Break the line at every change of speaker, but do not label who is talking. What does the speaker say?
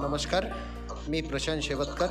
नमस्कार मी प्रशांत शेवतकर